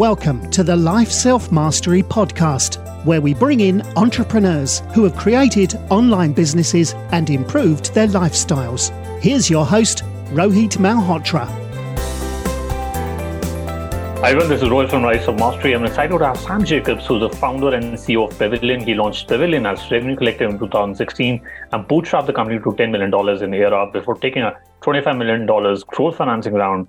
Welcome to the Life Self Mastery Podcast, where we bring in entrepreneurs who have created online businesses and improved their lifestyles. Here's your host, Rohit Malhotra. Hi everyone, this is Rohit from Life Self Mastery. I'm excited to have Sam Jacobs, who's the founder and CEO of Pavilion. He launched Pavilion as Revenue Collective in 2016 and bootstrapped the company to $10 million in ARR before taking a $25 million growth financing round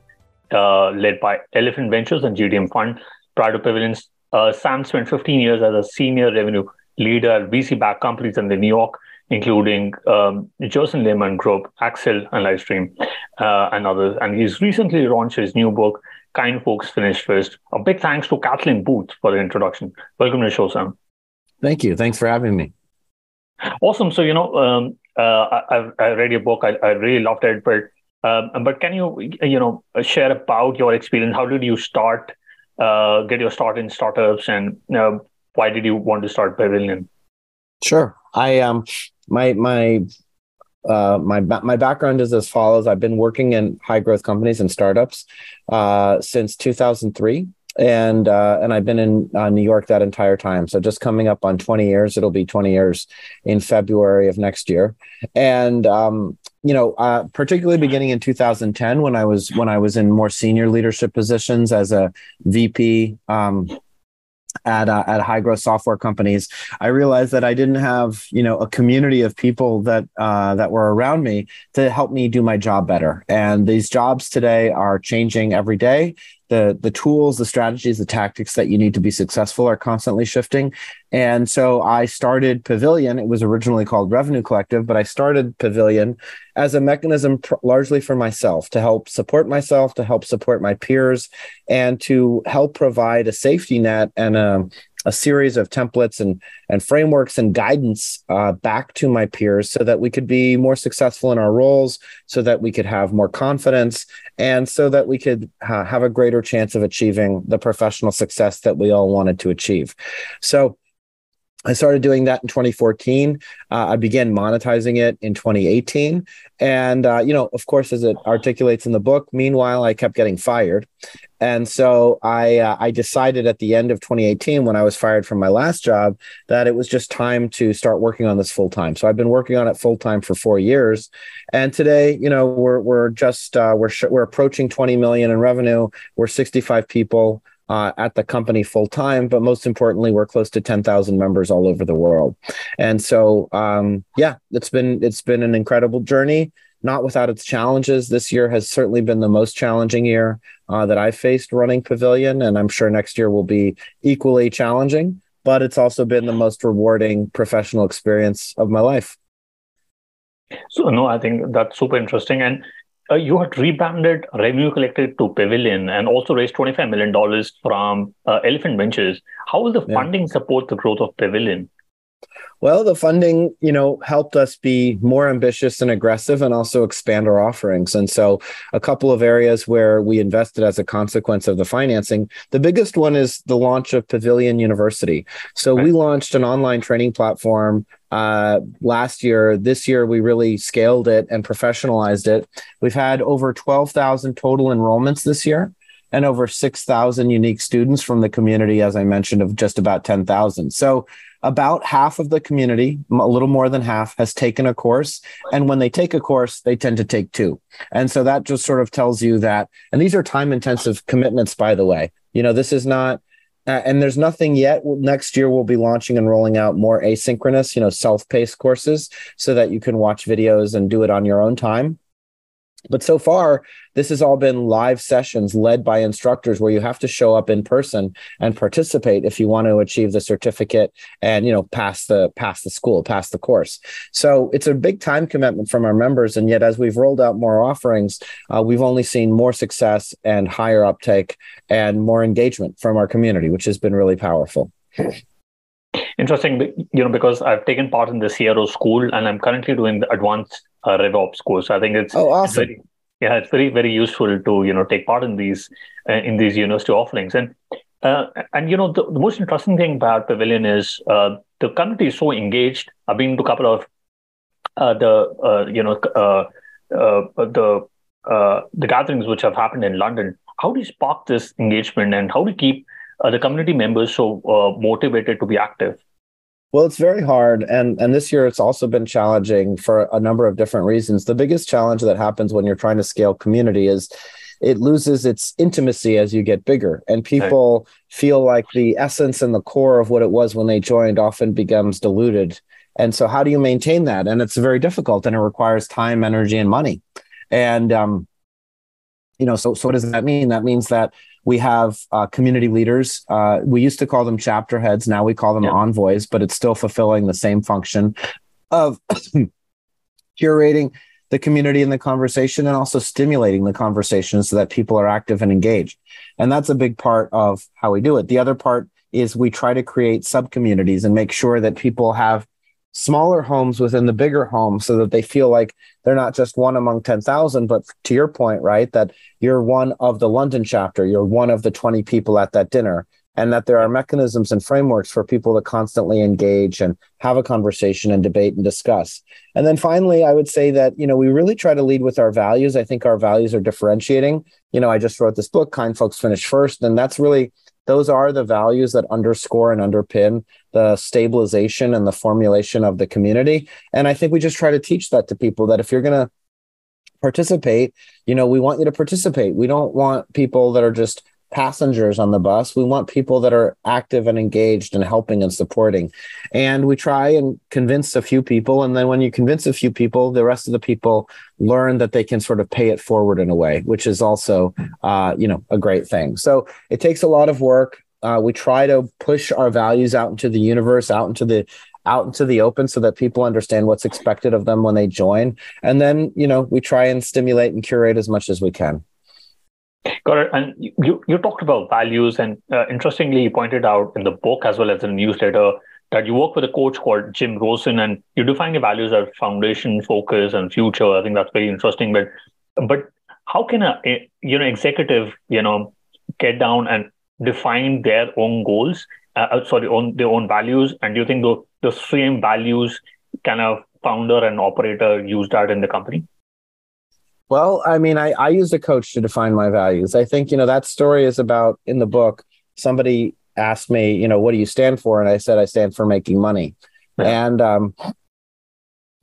uh, led by Elephant Ventures and GDM Fund. Prior to Pavilions, uh, Sam spent 15 years as a senior revenue leader at VC-backed companies in the New York, including um, Gerson Lehrman Group, Axial, and Livestream, uh, and others. And he's recently launched his new book, Kind Folks Finish First. A big thanks to Kathleen Booth for the introduction. Welcome to the show, Sam. Thank you. Thanks for having me. Awesome. So, you know, um, uh, I, I, read your book. I, I really loved it, but um, but can you, you know, share about your experience? How did you start, uh, get your start in startups, and uh, why did you want to start Pavilion? Sure. I um, my my uh, my my background is as follows. I've been working in high growth companies and startups uh, since 2003 and uh, and I've been in uh, New York that entire time. So just coming up on 20 years, it'll be 20 years in February of next year. And um, you know, uh, particularly beginning in 2010, when I was when I was in more senior leadership positions as a VP. Um, at uh, at high growth software companies, I realized that I didn't have you know a community of people that uh, that were around me to help me do my job better. And these jobs today are changing every day, the the tools the strategies the tactics that you need to be successful are constantly shifting. And so i started pavilion. It was originally called revenue collective but i started pavilion as a mechanism pr- largely for myself to help support myself to help support my peers and to help provide a safety net and a a series of templates and and frameworks and guidance uh, back to my peers so that we could be more successful in our roles so that we could have more confidence and so that we could uh, have a greater chance of achieving the professional success that we all wanted to achieve. So I started doing that in 2014. Uh, I began monetizing it in 2018. And, uh, you know, of course, as it articulates in the book, meanwhile, I kept getting fired. And so I, uh, I decided at the end of 2018, when I was fired from my last job, that it was just time to start working on this full time. So I've been working on it full time for four years. And today, you know, we're, we're just, uh, we're, sh- we're approaching 20 million in revenue. We're 65 people uh, at the company full time, but most importantly, we're close to 10,000 members all over the world. And so, um, yeah, it's been it's been an incredible journey, not without its challenges. This year has certainly been the most challenging year uh, that I've faced running Pavilion, and I'm sure next year will be equally challenging. But it's also been the most rewarding professional experience of my life. So no, I think that's super interesting, and uh, you had rebranded Revenue Collective to Pavilion and also raised $25 million from uh, Elephant Ventures. How will the yeah. funding support the growth of Pavilion? Well, the funding, you know, helped us be more ambitious and aggressive and also expand our offerings. And so a couple of areas where we invested as a consequence of the financing. The biggest one is the launch of Pavilion University. So we launched an online training platform uh, last year. This year, we really scaled it and professionalized it. We've had over 12,000 total enrollments this year and over 6,000 unique students from the community, as I mentioned, of just about 10,000. So about half of the community, a little more than half, has taken a course. And when they take a course, they tend to take two. And so that just sort of tells you that, and these are time intensive commitments, by the way. You know, this is not, uh, and there's nothing yet. Next year, we'll be launching and rolling out more asynchronous, you know, self paced courses so that you can watch videos and do it on your own time. But so far, this has all been live sessions led by instructors where you have to show up in person and participate if you want to achieve the certificate and you know pass the pass the school, pass the course. So it's a big time commitment from our members, and yet as we've rolled out more offerings, uh, we've only seen more success and higher uptake and more engagement from our community, which has been really powerful. Interesting, you know, because I've taken part in the CRO school and I'm currently doing the advanced uh, RevOps course. So I think it's oh awesome. Very, yeah, it's very very useful to you know take part in these uh, in these university offerings and. Uh, and you know the, the, most interesting thing about Pavilion is uh, the community is so engaged. I've been to a couple of uh, the uh, you know the the gatherings which have happened in London. How do you spark this engagement and how do you keep the community members so uh, motivated to be active? Well, it's very hard, and and this year it's also been challenging for a number of different reasons. The biggest challenge that happens when you're trying to scale community is it loses its intimacy as you get bigger, and people right. feel like the essence and the core of what it was when they joined often becomes diluted. And so, how do you maintain that? And it's very difficult, and it requires time, energy, and money. And um, you know, so so what does that mean? That means that we have uh, community leaders. Uh, we used to call them chapter heads. Now we call them yeah. envoys, but it's still fulfilling the same function of curating the community and the conversation and also stimulating the conversation so that people are active and engaged. And that's a big part of how we do it. The other part is we try to create sub communities and make sure that people have smaller homes within the bigger home so that they feel like they're not just one among 10,000 but to your point right that you're one of the London chapter you're one of the 20 people at that dinner and that there are mechanisms and frameworks for people to constantly engage and have a conversation and debate and discuss. And then finally i would say that you know we really try to lead with our values. I think our values are differentiating. You know i just wrote this book kind folks finish first and that's really those are the values that underscore and underpin the stabilization and the formulation of the community. And I think we just try to teach that to people that if you're going to participate, you know, we want you to participate. We don't want people that are just passengers on the bus. We want people that are active and engaged and helping and supporting. And we try and convince a few people. And then when you convince a few people, the rest of the people learn that they can sort of pay it forward in a way, which is also, uh, you know, a great thing. So it takes a lot of work. Uh, we try to push our values out into the universe, out into the out into the open so that people understand what's expected of them when they join. And then, you know, we try and stimulate and curate as much as we can. Got it. And you, you talked about values, and uh, interestingly, you pointed out in the book as well as in the newsletter that you work with a coach called Jim Rosen, and you define your values as foundation, focus, and future. I think that's very interesting. But but how can a you know executive you know get down and define their own goals, uh, uh, sorry, own their own values, and do you think those those same values can a founder and operator use that in the company? Well, I mean, I, I used a coach to define my values. I think, you know, that story is about in the book, somebody asked me, you know, what do you stand for? And I said, I stand for making money. Yeah. And um,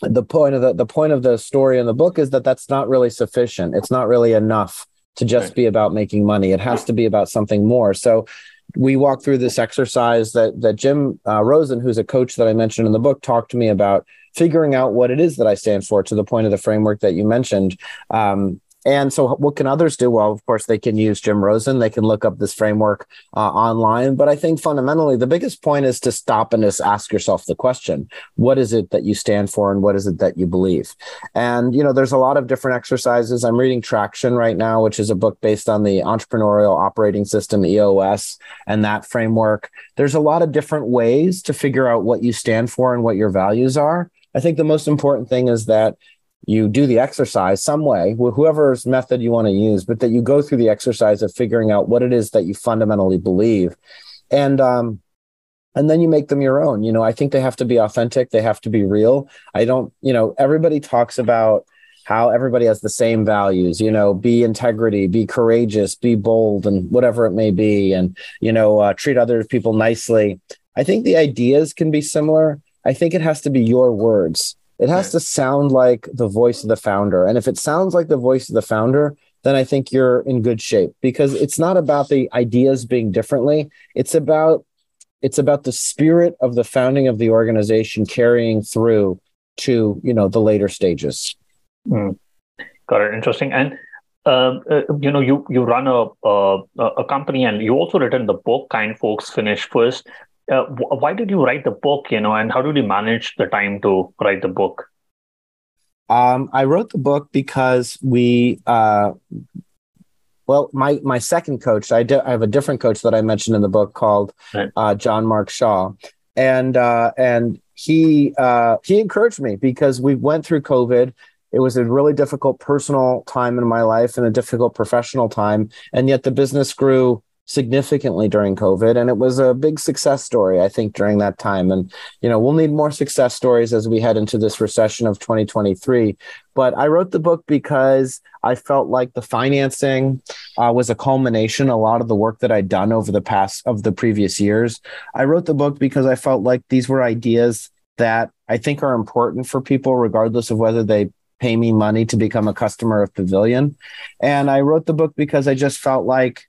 the point of the, the point of the story in the book is that that's not really sufficient. It's not really enough to just right. be about making money. It has to be about something more. So we walk through this exercise that that Jim uh, Rosen, who's a coach that I mentioned in the book, talked to me about figuring out what it is that I stand for. To the point of the framework that you mentioned, um, and so, what can others do? Well, of course, they can use Jim Rosen. They can look up this framework uh, online. But I think fundamentally, the biggest point is to stop and just ask yourself the question what is it that you stand for and what is it that you believe? And, you know, there's a lot of different exercises. I'm reading Traction right now, which is a book based on the entrepreneurial operating system, EOS, and that framework. There's a lot of different ways to figure out what you stand for and what your values are. I think the most important thing is that you do the exercise some way, whoever's method you want to use, but that you go through the exercise of figuring out what it is that you fundamentally believe. And, um, and then you make them your own. You know, I think they have to be authentic. They have to be real. I don't, you know, everybody talks about how everybody has the same values, you know, be integrity, be courageous, be bold, and whatever it may be, and, you know, uh, treat other people nicely. I think the ideas can be similar. I think it has to be your words. It has to sound like the voice of the founder. And if it sounds like the voice of the founder, then I think you're in good shape because it's not about the ideas being differently. It's about it's about the spirit of the founding of the organization carrying through to you know the later stages. Mm. Got it. Interesting. And uh, uh, you know, you you run a, a a company, and you also written the book "Kind Folks Finish First uh, why did you write the book you know and how did you manage the time to write the book? Um, i wrote the book because we uh, well my my second coach I, I have a different coach that i mentioned in the book called right. uh, john mark shaw. And uh, and he uh, he encouraged me because we went through covid. It was a really difficult personal time in my life and a difficult professional time. And yet the business grew significantly during COVID. And it was a big success story, I think, during that time. And, you know, we'll need more success stories as we head into this recession of 2023. But I wrote the book because I felt like the financing uh, was a culmination, a lot of the work that I'd done over the past of the previous years. I wrote the book because I felt like these were ideas that I think are important for people, regardless of whether they pay me money to become a customer of Pavilion. And I wrote the book because I just felt like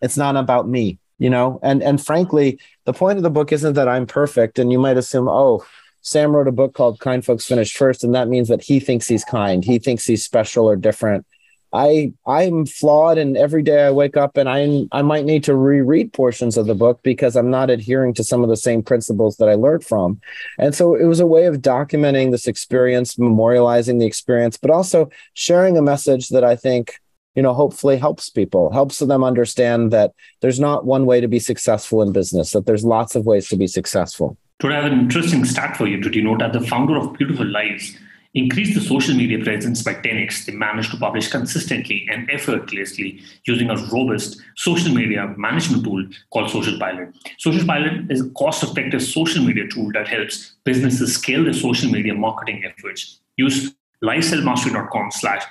it's not about me, you know? And and frankly, the point of the book isn't that I'm perfect. And you might assume, oh, Sam wrote a book called Kind Folks Finish First, and that means that he thinks he's kind. He thinks he's special or different. I I'm flawed and every day I wake up and I I might need to reread portions of the book because I'm not adhering to some of the same principles that I learned from. And so it was a way of documenting this experience, memorializing the experience, but also sharing a message that I think you know hopefully helps people helps them understand that there's not one way to be successful in business that there's lots of ways to be successful today i have an interesting stat for you did you denote that the founder of beautiful lives increased the social media presence by 10x. They managed to publish consistently and effortlessly using a robust social media management tool called Social Pilot. Social Pilot is a cost effective social media tool that helps businesses scale their social media marketing efforts. Use lifeselfmastery.com slash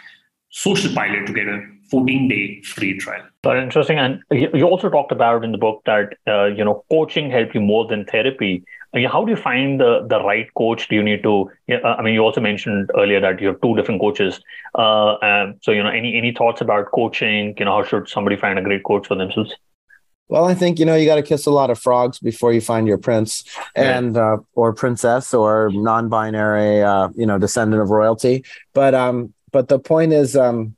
social pilot to get a 14 day free trial. Very interesting. And you also talked about in the book that, uh, you know, coaching helped you more than therapy. How do you find the, the right coach? Do you need to, uh, I mean, you also mentioned earlier that you have two different coaches. Uh, um, so, you know, any, any thoughts about coaching? You know, how should somebody find a great coach for themselves? Well, I think you know you got to kiss a lot of frogs before you find your prince and uh, or princess or non-binary, uh, you know, descendant of royalty. But um, but the point is, um,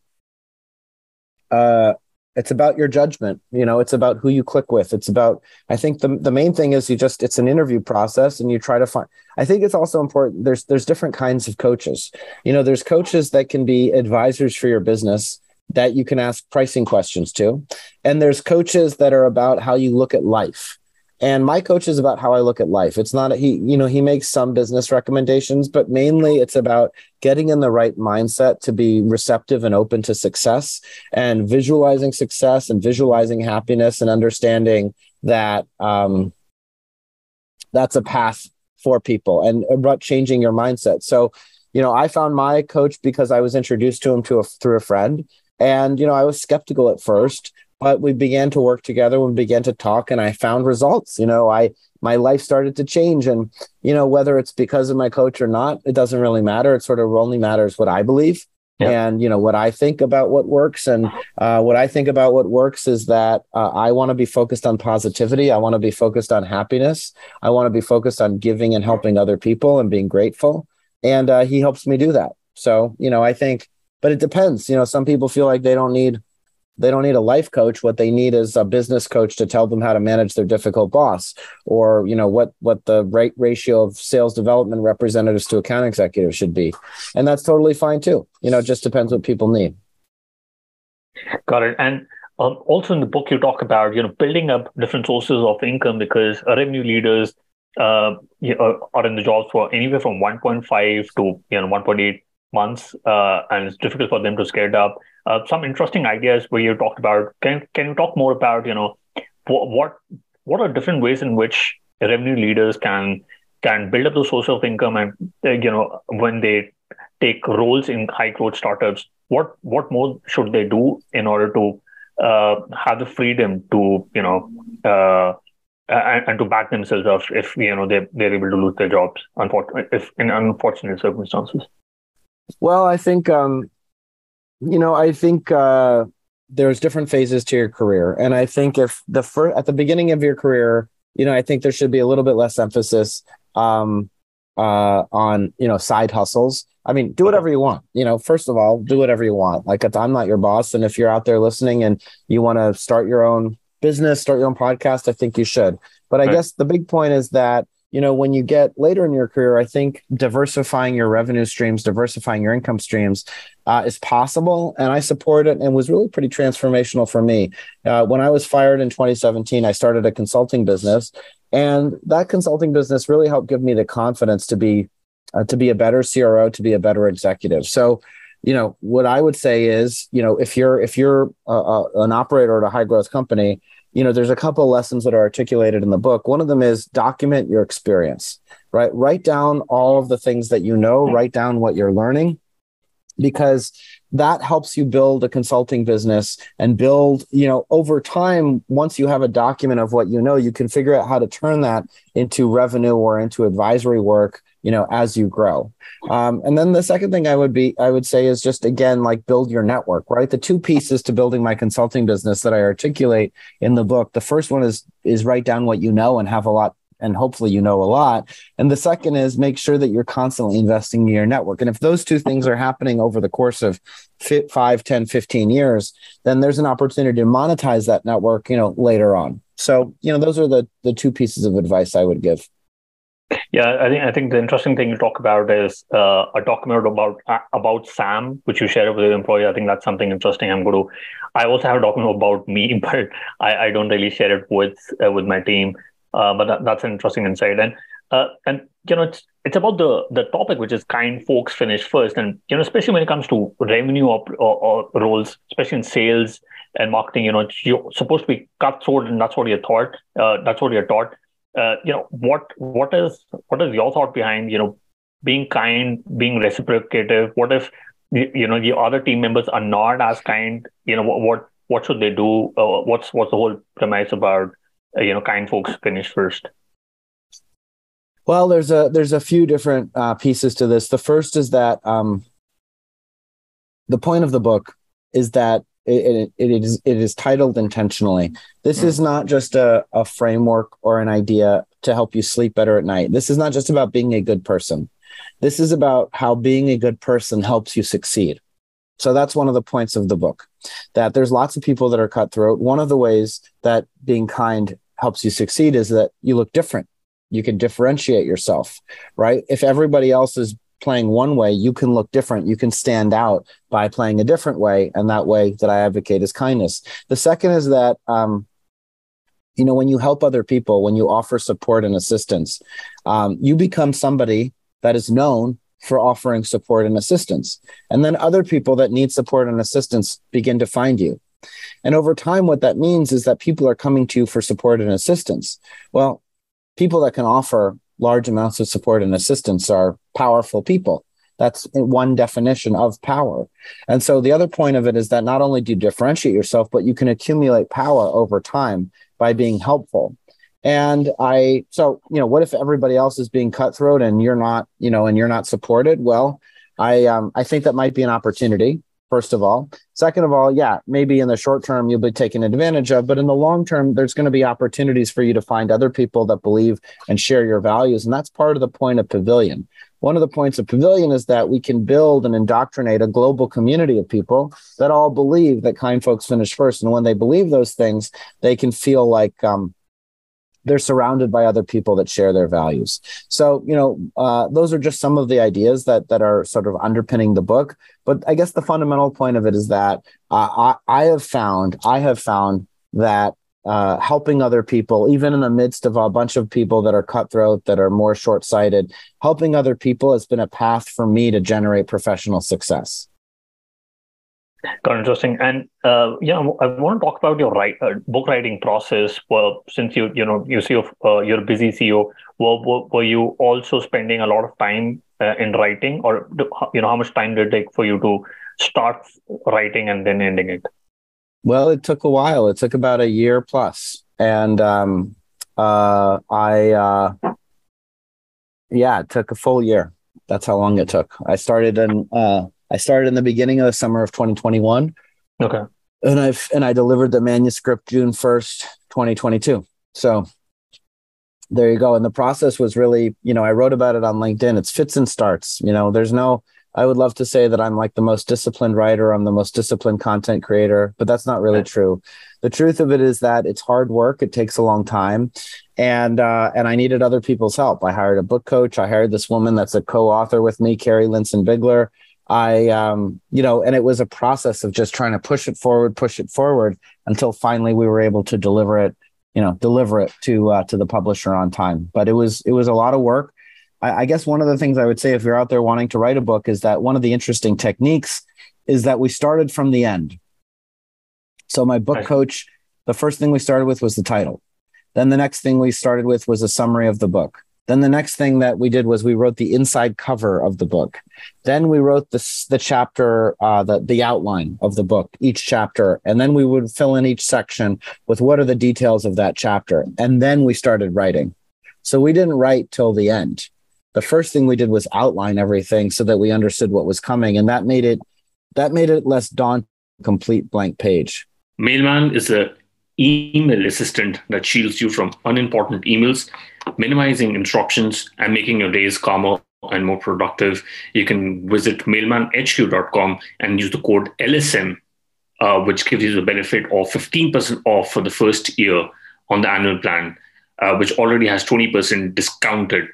uh, it's about your judgment you know it's about who you click with. It's about i think the, the main thing is you just it's an interview process and you try to find i think it's also important there's there's different kinds of coaches. You know there's coaches that can be advisors for your business that you can ask pricing questions to. And there's coaches that are about how you look at life and my coach is about how I look at life. It's not a, he, you know, he makes some business recommendations, but mainly it's about getting in the right mindset to be receptive and open to success and visualizing success and visualizing happiness and understanding that um, that's a path for people and about changing your mindset. So, you know, I found my coach because I was introduced to him to a, through a friend. And, you know, I was skeptical at first, but we began to work together we began to talk and i found results you know i my life started to change and you know whether it's because of my coach or not it doesn't really matter it sort of only matters what i believe yeah. and you know what i think about what works and uh, what i think about what works is that uh, i want to be focused on positivity i want to be focused on happiness i want to be focused on giving and helping other people and being grateful and uh, he helps me do that so you know i think but it depends you know some people feel like they don't need they don't need a life coach. What they need is a business coach to tell them how to manage their difficult boss or you know what what the right ratio of sales development representatives to account executives should be. And that's totally fine too. You know it just depends what people need. Got it. And um, also in the book you talk about you know building up different sources of income because revenue leaders uh, you know, are in the jobs for anywhere from 1.5 to you know 1.8 months uh, and it's difficult for them to scale it up uh, some interesting ideas where you talked about. Can can you talk more about you know what what are different ways in which revenue leaders can can build up the source of income and uh, you know when they take roles in high growth startups what what more should they do in order to uh, have the freedom to you know uh, and, and, to back themselves up if you know they they're able to lose their jobs unfortunately if in unfortunate circumstances well i think um, you know, I think uh, there's different phases to your career, and I think if the first at the beginning of your career, you know, I think there should be a little bit less emphasis um, uh, on you know side hustles. I mean, do whatever you want. You know, first of all, do whatever you want. Like I'm not your boss, and if you're out there listening and you want to start your own business, start your own podcast, I think you should. But I right. guess the big point is that you know, when you get later in your career, I think diversifying your revenue streams, diversifying your income streams uh, is possible. And I support it and was really pretty transformational for me. Uh, when I was fired in 2017, I started a consulting business. And that consulting business really helped give me the confidence to be uh, to be a better CRO, to be a better executive. So, you know, what I would say is, you know, if you're if you're an operator at a high growth company, you know, there's a couple lessons that are articulated in the book. One of them is document your experience, right? Write down all of the things that you know, mm-hmm. write down what you're learning because that helps you build a consulting business and build, you know, over time, once you have a document of what you know, you can figure out how to turn that into revenue or into advisory work, you know, as you grow. Um, and then the second thing I would be, I would say is just again, like build your network, right? The two pieces to building my consulting business that I articulate in the book. The first one is, is write down what you know and have a lot and hopefully you know a lot. And the second is make sure that you're constantly investing in your network. And if those two things are happening over the course of 5, 10, 15 years, then there's an opportunity to monetize that network, you know, later on. So, you know, those are the the two pieces of advice I would give. Yeah, I think I think the interesting thing you talk about is uh, a document about uh, about Sam, which you share with your employee. I think that's something interesting. I'm going to. I also have a document about me, but I, I don't really share it with uh, with my team. Uh, but that, that's an interesting insight. And uh, and you know, it's it's about the the topic, which is kind folks finish first. And you know, especially when it comes to revenue or, or, or roles, especially in sales and marketing, you know, you're supposed to be cutthroat, and that's what you're taught. Uh, that's what you're taught. Uh, you know, what what is what is your thought behind you know being kind, being reciprocative? What if you know the other team members are not as kind? You know, what what, what should they do? Uh, what's what's the whole premise about? Uh, you know, kind folks finish first. Well, there's a there's a few different uh, pieces to this. The first is that um, the point of the book is that it, it, it is it is titled intentionally. This mm. is not just a, a framework or an idea to help you sleep better at night. This is not just about being a good person. This is about how being a good person helps you succeed. So that's one of the points of the book. That there's lots of people that are cutthroat. One of the ways that being kind helps you succeed is that you look different. You can differentiate yourself, right? If everybody else is playing one way, you can look different. You can stand out by playing a different way. And that way that I advocate is kindness. The second is that, um, you know, when you help other people, when you offer support and assistance, um, you become somebody that is known for offering support and assistance. And then other people that need support and assistance begin to find you. And over time, what that means is that people are coming to you for support and assistance. Well, people that can offer large amounts of support and assistance are powerful people. That's one definition of power. And so the other point of it is that not only do you differentiate yourself, but you can accumulate power over time by being helpful. And I, so, you know, what if everybody else is being cutthroat and you're not, you know, and you're not supported? Well, I, um, I think that might be an opportunity first of all. Second of all, yeah, maybe in the short term you'll be taken advantage of, but in the long term, there's going to be opportunities for you to find other people that believe and share your values. And that's part of the point of Pavilion. One of the points of Pavilion is that we can build and indoctrinate a global community of people that all believe that kind folks finish first. And when they believe those things, they can feel like, um, they're surrounded by other people that share their values. So, you know, uh, those are just some of the ideas that that are sort of underpinning the book. But I guess the fundamental point of it is that uh, I, I have found I have found that uh, helping other people, even in the midst of a bunch of people that are cutthroat, that are more short sighted, helping other people has been a path for me to generate professional success. Got interesting. And uh, yeah, I want to talk about your write, uh, book writing process. Well, since you you know you see uh, you're busy CEO, were, were, were you also spending a lot of time uh, in writing, or you know how much time did it take for you to start writing and then ending it? Well, it took a while. It took about a year plus, and um, uh, I uh, yeah, it took a full year. That's how long it took. I started in uh, I started in the beginning of the summer of 2021. Okay. And I've and I delivered the manuscript June 1st, 2022. So there you go. And the process was really, you know, I wrote about it on LinkedIn. It's fits and starts. You know, there's no I would love to say that I'm like the most disciplined writer, I'm the most disciplined content creator, but that's not really true. The truth of it is that it's hard work. It takes a long time, and uh, and I needed other people's help. I hired a book coach. I hired this woman that's a co-author with me, Carrie Linson Bigler. I, um, you know, and it was a process of just trying to push it forward, push it forward until finally we were able to deliver it, you know, deliver it to uh, to the publisher on time. But it was it was a lot of work. I, I guess one of the things I would say if you're out there wanting to write a book is that one of the interesting techniques is that we started from the end. So my book coach, the first thing we started with was the title. Then the next thing we started with was a summary of the book. Then the next thing that we did was we wrote the inside cover of the book. Then we wrote the the chapter, uh, the the outline of the book, each chapter, and then we would fill in each section with what are the details of that chapter, and then we started writing. So we didn't write till the end. The first thing we did was outline everything so that we understood what was coming, and that made it that made it less daunting. Complete blank page. Mailman is a email assistant that shields you from unimportant emails minimizing interruptions and making your days calmer and more productive, you can visit mailmanhq.com and use the code LSM, uh, which gives you the benefit of 15% off for the first year on the annual plan, uh, which already has 20% discounted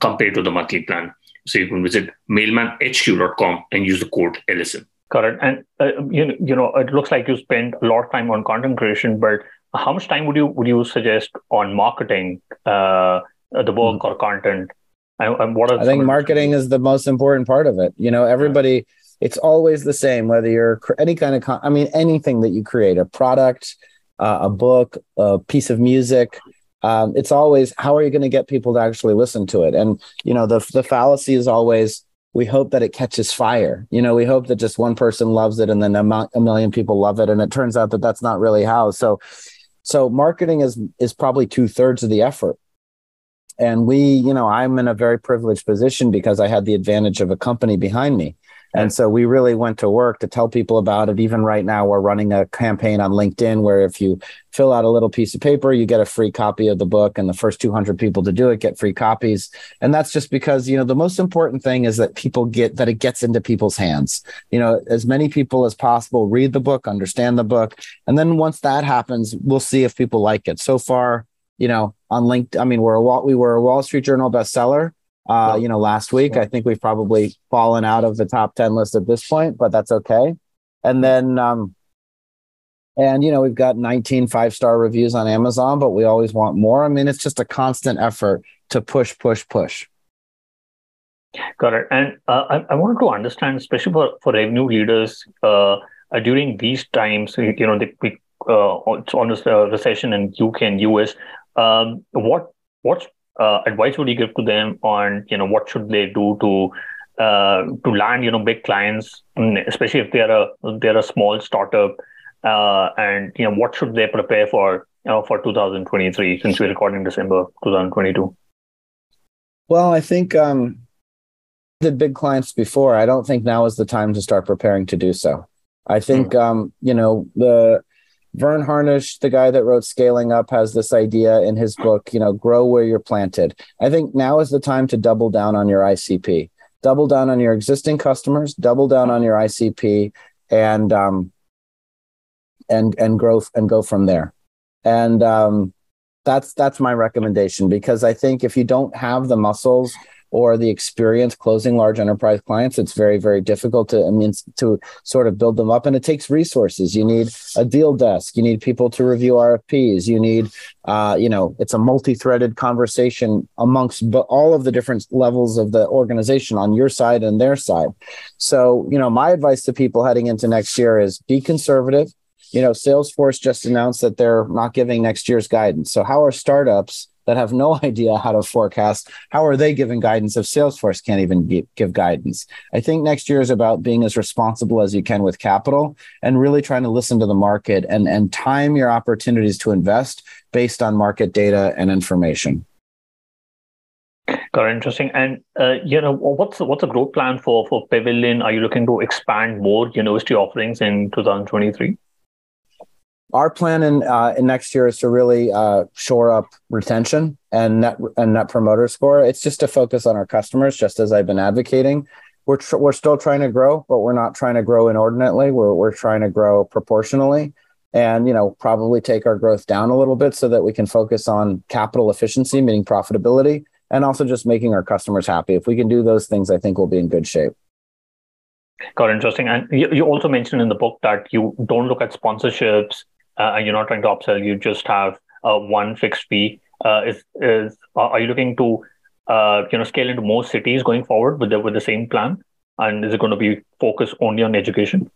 compared to the monthly plan. So you can visit mailmanhq.com and use the code LSM. Correct. And uh, you know, you know, it looks like you spend a lot of time on content creation, but how much time would you would you suggest on marketing uh, the book mm-hmm. or content? And, and what I think marketing is the most important part of it. You know, everybody. It's always the same, whether you're any kind of, con- I mean, anything that you create, a product, uh, a book, a piece of music, um, it's always how are you going to get people to actually listen to it and you know the the fallacy is always we hope that it catches fire you know we hope that just one person loves it and then a, a million people love it and it turns out that that's not really how so so marketing is is probably two thirds of the effort. And we, you know, I'm in a very privileged position because I had the advantage of a company behind me. And so we really went to work to tell people about it. Even right now, we're running a campaign on LinkedIn where if you fill out a little piece of paper, you get a free copy of the book, and the first 200 people to do it get free copies. And that's just because, you know, the most important thing is that people get that it gets into people's hands. You know, as many people as possible read the book, understand the book. And then once that happens, we'll see if people like it. So far, you know, on LinkedIn, I mean, we're a Wall, we were a Wall Street Journal bestseller uh, you know, last week. I think we've probably fallen out of the top 10 list at this point, but that's okay. And then, um, and, you know, we've got 19 five star reviews on Amazon, but we always want more. I mean, it's just a constant effort to push, push, push. Got it. And uh, I, I wanted to understand, especially for, for revenue leaders, uh, uh, during these times, you know, the quick uh, on this uh, recession in UK and US, um, what what's uh, advice would you give to them on you know what should they do to uh, to land you know big clients, especially if they're a they're a small startup, uh, and you know what should they prepare for you know, for 2023 since we're recording December 2022. Well, I think um, did big clients before. I don't think now is the time to start preparing to do so. I think mm. um, you know the Verne Harnish, the guy that wrote Scaling Up, has this idea in his book, you know, grow where you're planted. I think now is the time to double down on your ICP, double down on your existing customers, double down on your ICP, and um, and and grow and go from there. And um, that's that's my recommendation because I think if you don't have the muscles or the experience closing large enterprise clients, it's very, very difficult to, I mean, to sort of build them up. And it takes resources. You need a deal desk. You need people to review RFPs. You need, uh, you know, it's a multi-threaded conversation amongst but all of the different levels of the organization on your side and their side. So, you know, my advice to people heading into next year is be conservative. You know, Salesforce just announced that they're not giving next year's guidance. So, how are startups that have no idea how to forecast, how are they giving guidance if Salesforce can't even give, give guidance? I think next year is about being as responsible as you can with capital and really trying to listen to the market and, and time your opportunities to invest based on market data and information. Got interesting. And uh, you know, what's what's the growth plan for for Pavilion? Are you looking to expand more university offerings in 2023? Our plan in, uh, in next year is to really uh, shore up retention and net and net promoter score. It's just to focus on our customers, just as I've been advocating. We're tr- we're still trying to grow, but we're not trying to grow inordinately. We're we're trying to grow proportionally, and you know probably take our growth down a little bit so that we can focus on capital efficiency, meaning profitability, and also just making our customers happy. If we can do those things, I think we'll be in good shape. Got interesting. And you, you also mentioned in the book that you don't look at sponsorships uh, and you're not trying to upsell, you just have uh, one fixed fee. Uh, is is are you looking to uh, you know scale into more cities going forward with the with the same plan? And is it going to be focused only on education?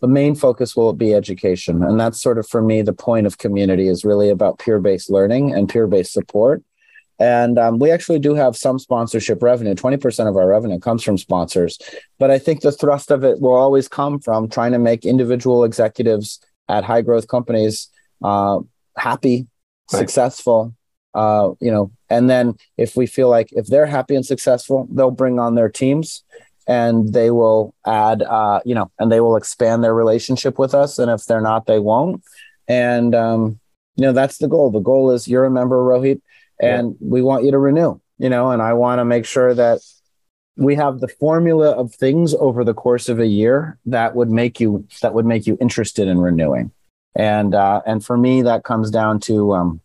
The main focus will be education, and that's sort of for me the point of community is really about peer based learning and peer based support. And um, we actually do have some sponsorship revenue. 20% of our revenue comes from sponsors. But I think the thrust of it will always come from trying to make individual executives at high growth companies uh, happy, right. successful, uh, you know, and then if we feel like if they're happy and successful, they'll bring on their teams and they will add, uh, you know, and they will expand their relationship with us. And if they're not, they won't. And, um, you know, that's the goal. The goal is you're a member, Rohit, and yeah. we want you to renew, you know, and I want to make sure that we have the formula of things over the course of a year that would make you that would make you interested in renewing and uh, and for me that comes down to um,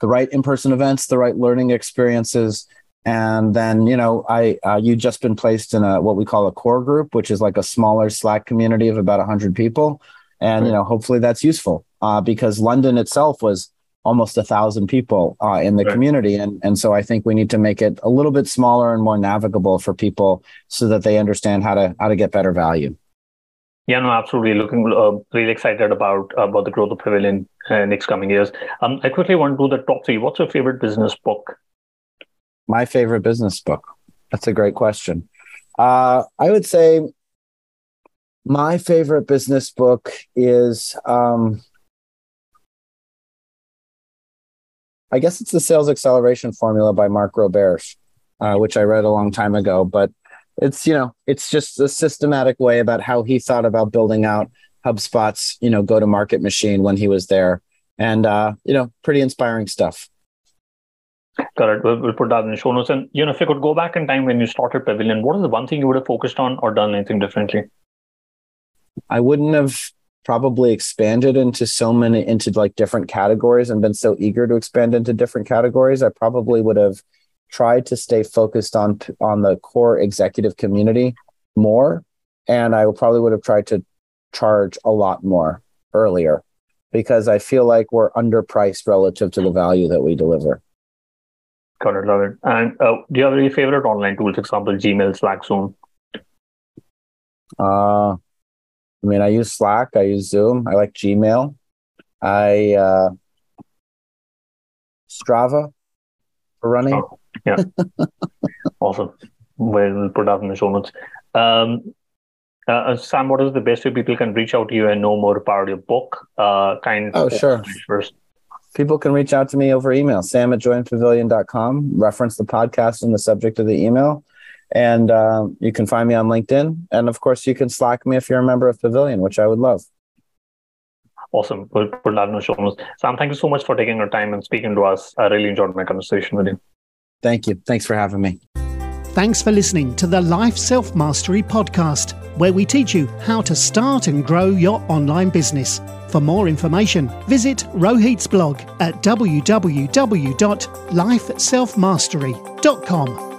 the right in-person events, the right learning experiences, and then you know I uh, you just been placed in a what we call a core group, which is like a smaller Slack community of about hundred people, and right. you know hopefully that's useful uh, because London itself was almost a thousand people uh, in the right. community, and and so I think we need to make it a little bit smaller and more navigable for people so that they understand how to how to get better value. Yeah, no, absolutely. Looking uh, really excited about about the growth of Pavilion uh, next coming years. Um, I quickly want to do the top three. What's your favorite business book? My favorite business book. That's a great question. Uh, I would say my favorite business book is, um, I guess it's the Sales Acceleration Formula by Mark Roberge, uh, which I read a long time ago. But it's you know it's just a systematic way about how he thought about building out HubSpot's you know go to market machine when he was there, and uh, you know pretty inspiring stuff. Got it. We'll, we'll put that in the show notes. And you know, if you could go back in time when you started Pavilion, what is the one thing you would have focused on or done anything differently? I wouldn't have probably expanded into so many into like different categories and been so eager to expand into different categories. I probably would have tried to stay focused on on the core executive community more and i probably would have tried to charge a lot more earlier because i feel like we're underpriced relative to the value that we deliver got it love it and uh, do you have any favorite online tools example gmail slack zoom uh i mean i use slack i use zoom i like gmail i uh strava for running oh yeah. awesome. We'll put that in the show notes. Um, uh, uh, Sam, what is the best way people can reach out to you and know more about your book? Uh, kind oh, sure. First. People can reach out to me over email, sam at joinpavilion.com. Reference the podcast in the subject of the email. And uh, you can find me on LinkedIn. And of course, you can Slack me if you're a member of Pavilion, which I would love. Awesome. We'll put that in the show notes. Sam, thank you so much for taking your time and speaking to us. I really enjoyed my conversation with you. Thank you. Thanks for having me. Thanks for listening to the Life Self Mastery podcast, where we teach you how to start and grow your online business. For more information, visit Rohit's blog at www.lifeselfmastery.com.